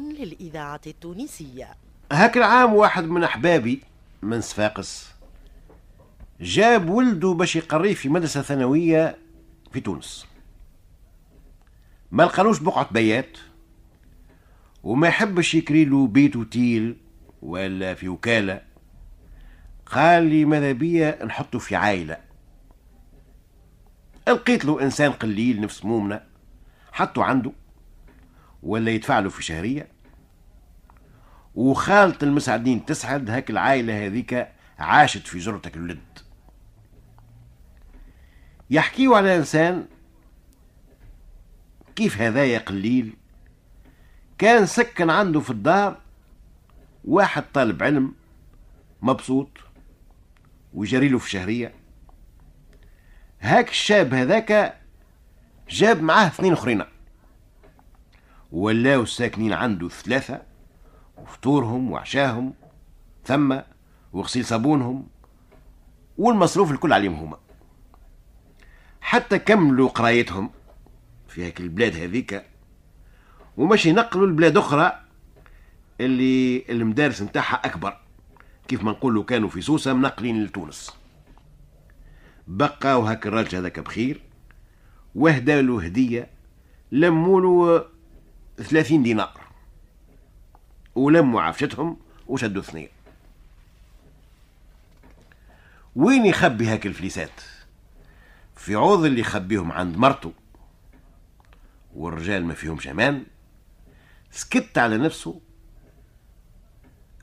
للإذاعة التونسية. هاك العام واحد من أحبابي من صفاقس جاب ولده باش يقريه في مدرسة ثانوية في تونس. ما لقالوش بقعة بيات وما يحبش يكري له بيت وتيل ولا في وكالة. قال لي ماذا بيا نحطه في عائلة لقيت له إنسان قليل نفس مومنة حطه عنده. ولا يدفع له في شهرية. وخالة المساعدين تسعد هاك العائلة هذيك عاشت في جرتك الولد. يحكيوا على إنسان كيف هذايا قليل؟ كان سكن عنده في الدار واحد طالب علم مبسوط ويجري له في شهرية. هاك الشاب هذاك جاب معاه اثنين أخرين. ولاو ساكنين عنده ثلاثة وفطورهم وعشاهم ثم وغسيل صابونهم والمصروف الكل عليهم هما. حتى كملوا قرايتهم في هيك البلاد هذيك ومشي ينقلوا لبلاد أخرى اللي المدارس نتاعها أكبر. كيف ما نقولوا كانوا في سوسة منقلين لتونس. بقى وهك الراجل هذاك بخير وهدى له هديه 30 دينار. ولموا عفشتهم وشدوا ثنين وين يخبي هاك الفليسات؟ في عوض اللي يخبيهم عند مرته. والرجال ما فيهمش أمان. سكت على نفسه.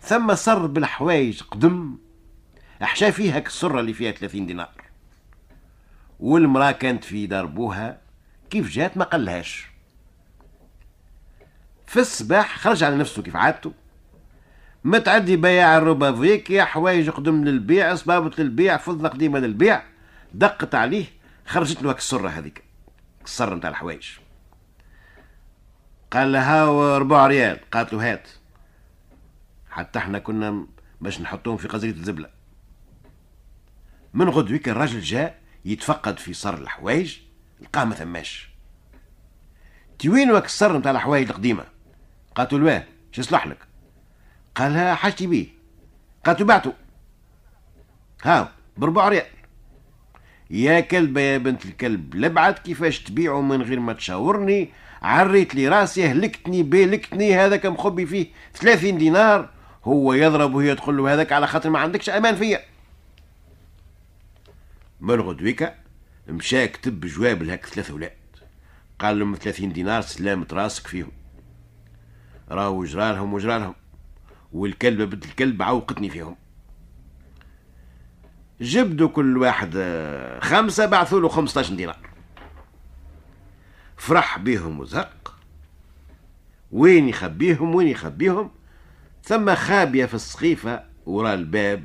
ثم صر بالحوايج قدم. أحشى فيها السرة اللي فيها 30 دينار. والمرأة كانت في دار بوها. كيف جات؟ ما قالهاش. في الصباح خرج على نفسه كيف عادته. متعدي بياع الروبافيك يا حوايج قدم للبيع صبابة للبيع فضة قديمة للبيع. دقت عليه خرجت له السرة هذيك السرة نتاع الحوايج. قال لها ربع ريال. قالت له هات. حتى إحنا كنا باش نحطوهم في قزرية الزبلة. من غدويك الراجل جاء يتفقد في صر الحوايج لقاه ما ثماش. تي وين الصر نتاع الحوايج القديمة. قالت له شو يصلح لك؟ قال لها حاجتي بيه. قالت بعته هاو بربع ريال. يا كلبة يا بنت الكلب لبعت كيفاش تبيعه من غير ما تشاورني عريت لي راسي هلكتني بلكتني هذاك مخبي فيه 30 دينار هو يضرب وهي تقول له هذاك على خاطر ما عندكش أمان فيا. من غدويكا مشى كتب جواب لهاك ثلاثة ولاد. قال لهم 30 دينار سلامة راسك فيهم. راهو جرالهم وجرالهم والكلبة بنت الكلب عوقتني فيهم. جبدوا كل واحد آه، خمسة بعثوا له 15 دينار. فرح بيهم وزق وين يخبيهم؟ وين يخبيهم؟ ثم خابية في السقيفة وراء الباب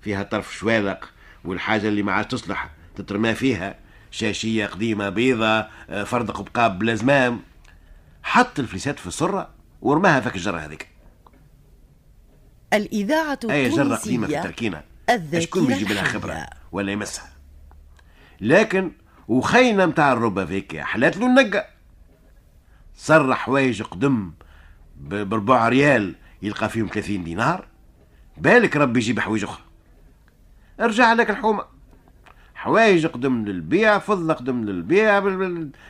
فيها طرف شوالق والحاجة اللي ما عادش تصلح تترمى فيها. شاشية قديمة بيضة آه، فردق بقاب بلا زمام. حط الفليسات في السرة ورماها فك الجرة هذيك. الإذاعة أي جرة قديمة في الذاكرة شكون بيجيب لها. خبرة؟ ولا يمسها. لكن وخينا متاع الربا فيك حلات له النقة. صر حوايج قدم بربع ريال يلقى فيهم 30 دينار. بالك ربي يجيب حوايج أخرى. ارجع لك الحومة. حوايج قدم للبيع فضة قدم للبيع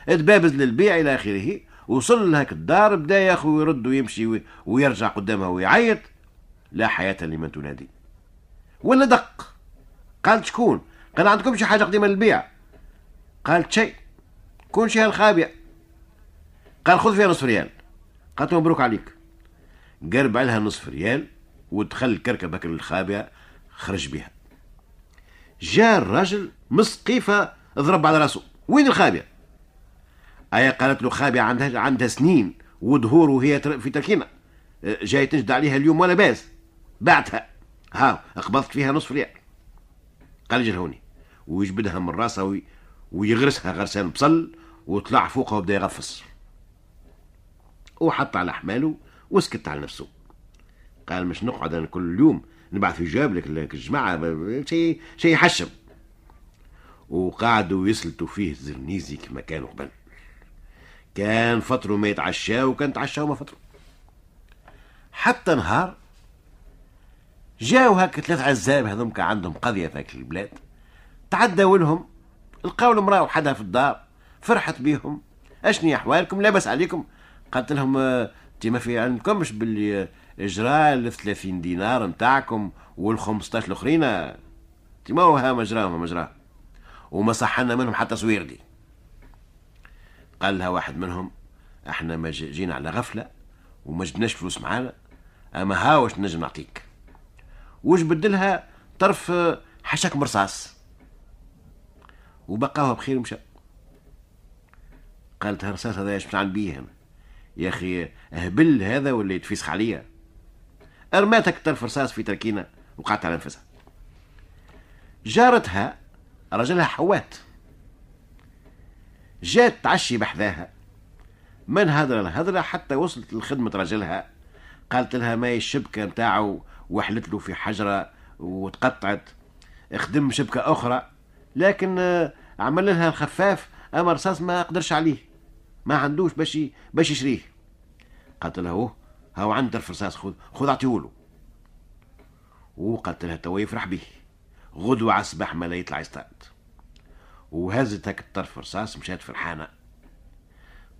دبابز للبيع إلى آخره. وصل لهك الدار بدا يا اخو يرد ويمشي وي- ويرجع قدامها ويعيط. لا حياة لمن تنادي. ولا دق. قالت شكون؟ قال عندكم شي حاجة قديمة للبيع. قالت شيء كون شي الخابئه قال خذ فيها نصف ريال. قالت مبروك عليك. قرب عليها نصف ريال ودخل الكركبة هكا للخابئة خرج بها. جاء الرجل مسقيفة ضرب على راسه. وين الخابئة أيا قالت له خابئة عندها عندها سنين ودهور وهي في تركينة جاي تجد عليها اليوم ولا باس. بعتها. ها قبضت فيها نصف ريال. قال جل هوني ويجبدها من راسها وي... ويغرسها غرسان بصل وطلع فوقها وبدا يغفص. وحط على حماله وسكت على نفسه. قال مش نقعد أنا كل يوم نبعث في جواب لك الجماعة شيء شيء يحشم. وقعدوا يسلتوا فيه الزرنيزي كما كانوا قبل. كان فطروا ما يتعشى وكان تعشى وما فطروا حتى نهار جاو هكا ثلاث عزاب هذوك عندهم قضية في البلاد. تعداو لهم لقاو المرأة وحدها في الدار فرحت بيهم. اشني أحوالكم؟ لاباس عليكم. قالت لهم انت ما في علمكمش باللي اجراء ال 30 دينار نتاعكم وال 15 الأخرين؟ انت ما هو ها مجراهم مجراه وما صحنا منهم حتى صويردي قال لها واحد منهم إحنا ما جينا على غفلة وما جبناش فلوس معانا أما ها واش نجم نعطيك؟ وش بدلها طرف حشك مرصاص. وبقاوها بخير ومشى قالت هرصاص هذا إيش نعمل بيه هنا يا أخي هبل هذا ولا يتفسخ عليا؟ أرماتك طرف رصاص في تركينه وقعدت على نفسها جارتها رجلها حوات. جات تعشي بحذاها. من هدر الهدرة حتى وصلت لخدمة رجلها قالت لها ما الشبكة متاعه وحلت له في حجرة وتقطعت. خدم شبكة أخرى. لكن آه، عمل لها الخفاف. أما رصاص ما قدرش عليه. ما عندوش باش باش يشريه. قالت له هاو عندك الرصاص خذ خذ اعطيهوله وقالت لها توا يفرح به. غدوة على الصباح ما لا يطلع يصطاد. وهزت هك الطرف رصاص مشات فرحانة.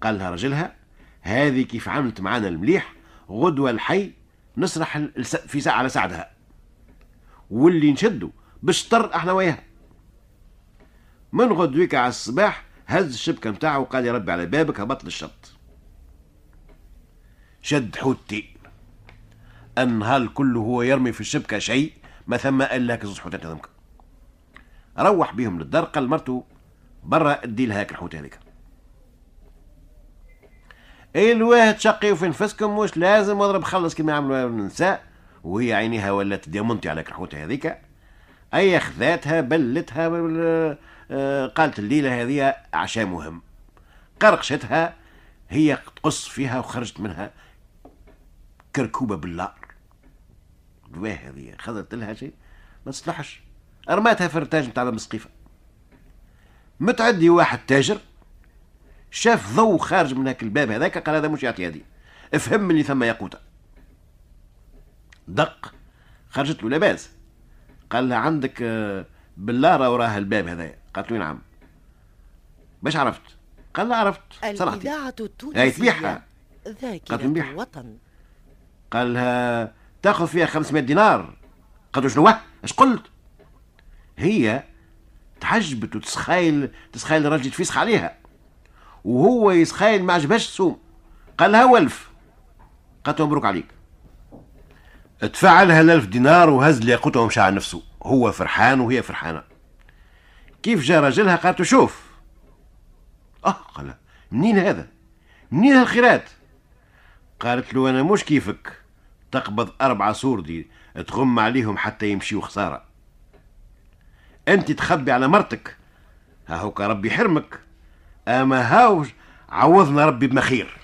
قال لها رجلها هذه كيف عملت معانا المليح غدوة الحي نسرح في ساعة على سعدها واللي نشدوا بالشطر أحنا وياها. من غدويك على الصباح هز الشبكة متاعه وقال يا ربي على بابك هبط للشط شد حوتي. النهار كله هو يرمي في الشبكة شيء ما ثم إلا كزوز حوتات هذمك روح بيهم للدار قال مرته برا ادي لها هاك الحوت هذيك الواحد شقي وفي نفسكم مش لازم اضرب خلص كما يعملوا النساء وهي عينيها ولات ديامونتي على الحوتة هذيك أي خذاتها بلتها آه، قالت الليلة هذه عشاء مهم. قرقشتها هي تقص فيها وخرجت منها كركوبة بالنار الواه هذه خذت لها شيء ما تصلحش. رماتها في الرتاج نتاع المسقيفة متعدي واحد تاجر شاف ضوء خارج من هاك الباب هذاك قال هذا مش يعطي هذه. افهم اللي ثم يقوته دق خرجت له لاباس. قال لها عندك آه، بلارة وراها الباب هذايا. قالت له نعم. باش عرفت؟ قال لها عرفت صراحة الإذاعة التونسية تبيعها. ذاكرة الوطن. قال لها تأخذ فيها 500 دينار. قالت له شنو؟ اش قلت؟ هي تعجبت وتسخايل تسخايل الراجل يتفسخ عليها. وهو يسخايل ما عجبهاش السوم قال لها ولف. قالت مبروك عليك. لها الألف دينار وهز لياقوته ومشى على نفسه. هو فرحان وهي فرحانة. كيف جا راجلها؟ قالت شوف. آه قال منين هذا؟ منين هالخيرات؟ قالت له أنا مش كيفك. تقبض أربعة سوردي تغم عليهم حتى يمشيوا خسارة. أنت تخبي على مرتك. هاهوك ربي يحرمك. أما هاو عوضنا ربي بمخير.